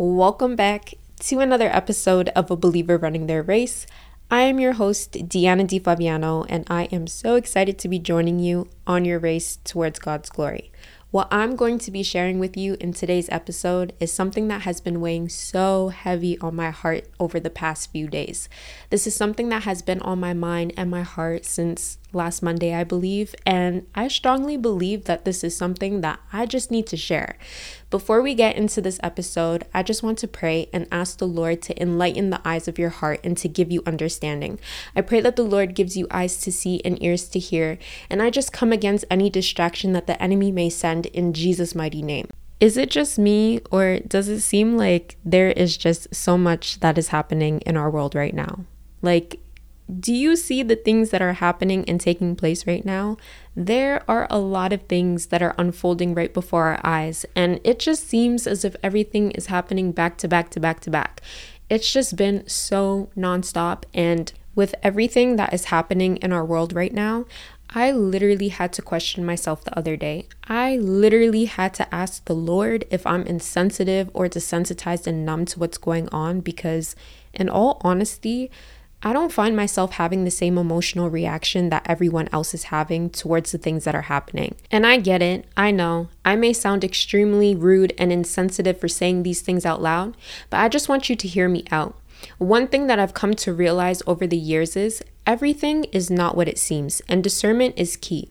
Welcome back to another episode of A Believer Running Their Race. I am your host, Deanna Di Fabiano, and I am so excited to be joining you on your race towards God's glory. What I'm going to be sharing with you in today's episode is something that has been weighing so heavy on my heart over the past few days. This is something that has been on my mind and my heart since last Monday, I believe, and I strongly believe that this is something that I just need to share. Before we get into this episode, I just want to pray and ask the Lord to enlighten the eyes of your heart and to give you understanding. I pray that the Lord gives you eyes to see and ears to hear, and I just come against any distraction that the enemy may send in Jesus' mighty name. Is it just me, or does it seem like there is just so much that is happening in our world right now? Like, do you see the things that are happening and taking place right now? There are a lot of things that are unfolding right before our eyes, and it just seems as if everything is happening back to back to back to back. It's just been so nonstop, and with everything that is happening in our world right now, I literally had to question myself the other day. I literally had to ask the Lord if I'm insensitive or desensitized and numb to what's going on because, in all honesty, I don't find myself having the same emotional reaction that everyone else is having towards the things that are happening. And I get it, I know. I may sound extremely rude and insensitive for saying these things out loud, but I just want you to hear me out. One thing that I've come to realize over the years is everything is not what it seems, and discernment is key.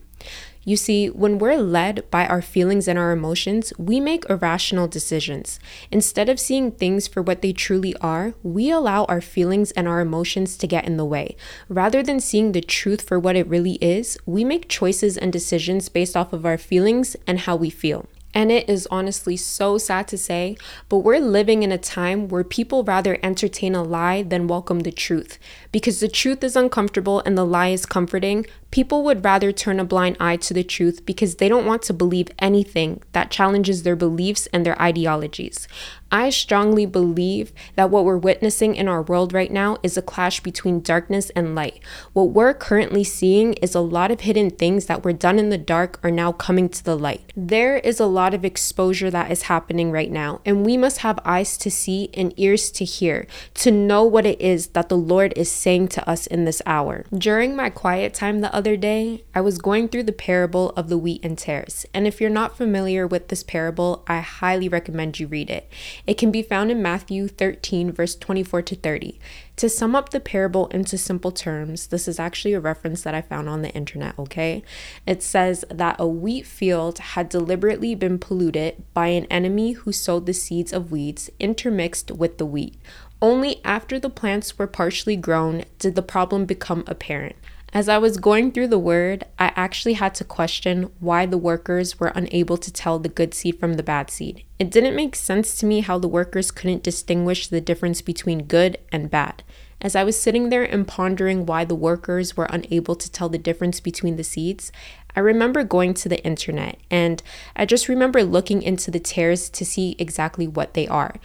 You see, when we're led by our feelings and our emotions, we make irrational decisions. Instead of seeing things for what they truly are, we allow our feelings and our emotions to get in the way. Rather than seeing the truth for what it really is, we make choices and decisions based off of our feelings and how we feel. And it is honestly so sad to say, but we're living in a time where people rather entertain a lie than welcome the truth. Because the truth is uncomfortable and the lie is comforting, people would rather turn a blind eye to the truth because they don't want to believe anything that challenges their beliefs and their ideologies. I strongly believe that what we're witnessing in our world right now is a clash between darkness and light. What we're currently seeing is a lot of hidden things that were done in the dark are now coming to the light. There is a lot of exposure that is happening right now, and we must have eyes to see and ears to hear to know what it is that the Lord is saying to us in this hour. During my quiet time the other day, I was going through the parable of the wheat and tares. And if you're not familiar with this parable, I highly recommend you read it. It can be found in Matthew 13, verse 24 to 30. To sum up the parable into simple terms, this is actually a reference that I found on the internet, okay? It says that a wheat field had deliberately been polluted by an enemy who sowed the seeds of weeds intermixed with the wheat. Only after the plants were partially grown did the problem become apparent. As I was going through the word, I actually had to question why the workers were unable to tell the good seed from the bad seed. It didn't make sense to me how the workers couldn't distinguish the difference between good and bad. As I was sitting there and pondering why the workers were unable to tell the difference between the seeds, I remember going to the internet and I just remember looking into the tares to see exactly what they are.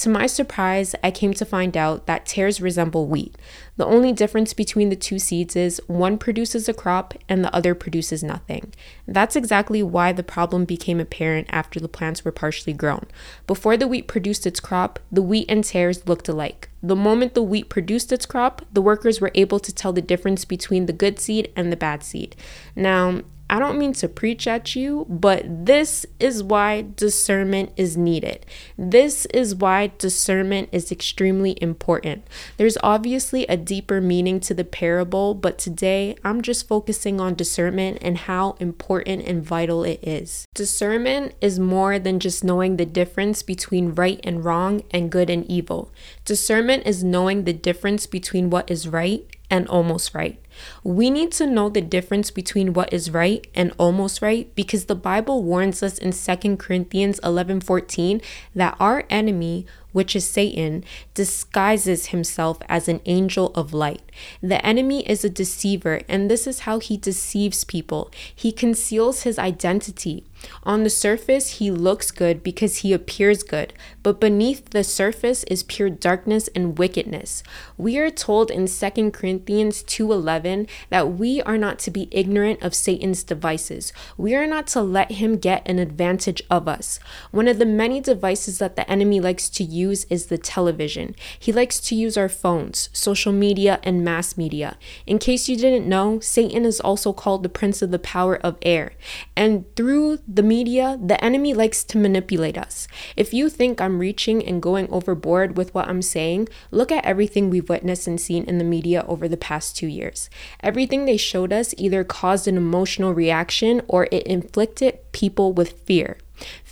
To my surprise, I came to find out that tares resemble wheat. The only difference between the two seeds is one produces a crop and the other produces nothing. That's exactly why the problem became apparent after the plants were partially grown. Before the wheat produced its crop, the wheat and tares looked alike. The moment the wheat produced its crop, the workers were able to tell the difference between the good seed and the bad seed. Now, I don't mean to preach at you, but this is why discernment is needed. This is why discernment is extremely important. There's obviously a deeper meaning to the parable, but today I'm just focusing on discernment and how important and vital it is. Discernment is more than just knowing the difference between right and wrong and good and evil. Discernment is knowing the difference between what is right and almost right. We need to know the difference between what is right and almost right because the Bible warns us in 2 Corinthians 11:14 that our enemy, which is Satan, disguises himself as an angel of light. The enemy is a deceiver, and this is how he deceives people. He conceals his identity. On the surface, he looks good because he appears good, but beneath the surface is pure darkness and wickedness. We are told in 2 Corinthians 2:11 that we are not to be ignorant of Satan's devices. We are not to let him get an advantage of us. One of the many devices that the enemy likes to use is the television. He likes to use our phones, social media, and mass media. In case you didn't know, Satan is also called the prince of the power of air. And through the media, the enemy likes to manipulate us. If you think I'm reaching and going overboard with what I'm saying, look at everything we've witnessed and seen in the media over the past two years. Everything they showed us either caused an emotional reaction or it inflicted people with fear.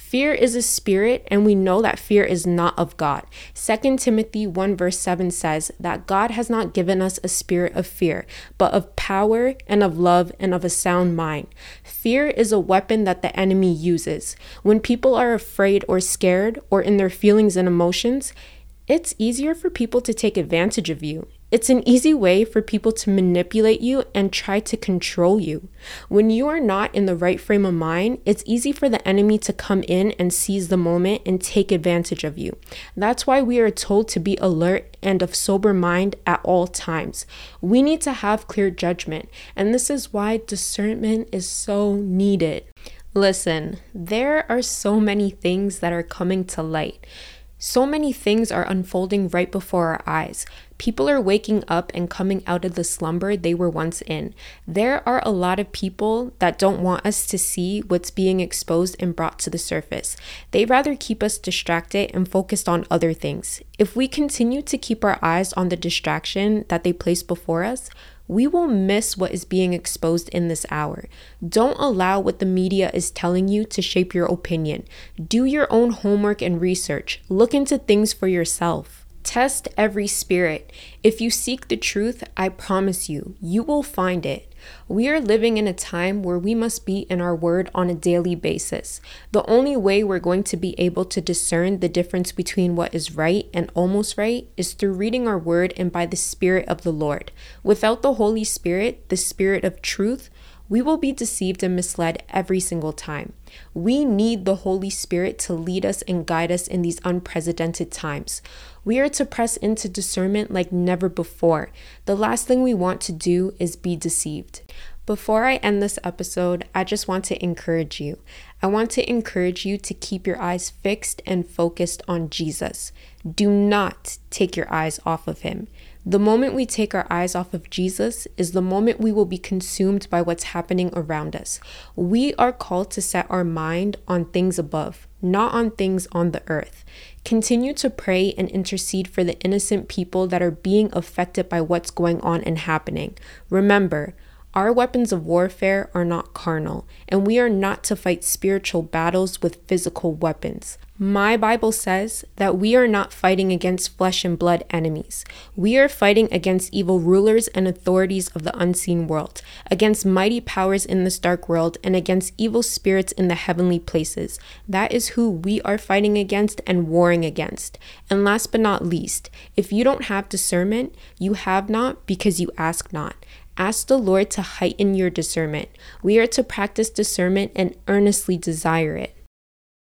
Fear is a spirit, and we know that fear is not of God. 2 Timothy 1 verse 7 says that God has not given us a spirit of fear, but of power and of love and of a sound mind. Fear is a weapon that the enemy uses. When people are afraid or scared or in their feelings and emotions, it's easier for people to take advantage of you. It's an easy way for people to manipulate you and try to control you. When you are not in the right frame of mind, it's easy for the enemy to come in and seize the moment and take advantage of you. That's why we are told to be alert and of sober mind at all times. We need to have clear judgment, and this is why discernment is so needed. Listen, there are so many things that are coming to light. So many things are unfolding right before our eyes. People are waking up and coming out of the slumber they were once in. There are a lot of people that don't want us to see what's being exposed and brought to the surface. They rather keep us distracted and focused on other things. If we continue to keep our eyes on the distraction that they place before us, we will miss what is being exposed in this hour. Don't allow what the media is telling you to shape your opinion. Do your own homework and research. Look into things for yourself. Test every spirit. If you seek the truth, I promise you, you will find it. We are living in a time where we must be in our word on a daily basis. The only way we're going to be able to discern the difference between what is right and almost right is through reading our word and by the Spirit of the Lord. Without the Holy Spirit, the Spirit of truth, we will be deceived and misled every single time. We need the Holy Spirit to lead us and guide us in these unprecedented times. We are to press into discernment like never before. The last thing we want to do is be deceived. Before I end this episode, I just want to encourage you. I want to encourage you to keep your eyes fixed and focused on Jesus. Do not take your eyes off of him. The moment we take our eyes off of Jesus is the moment we will be consumed by what's happening around us. We are called to set our mind on things above, not on things on the earth. Continue to pray and intercede for the innocent people that are being affected by what's going on and happening. Remember, our weapons of warfare are not carnal, and we are not to fight spiritual battles with physical weapons. My Bible says that we are not fighting against flesh and blood enemies. We are fighting against evil rulers and authorities of the unseen world, against mighty powers in this dark world, and against evil spirits in the heavenly places. That is who we are fighting against and warring against. And last but not least, if you don't have discernment, you have not because you ask not. Ask the Lord to heighten your discernment. We are to practice discernment and earnestly desire it.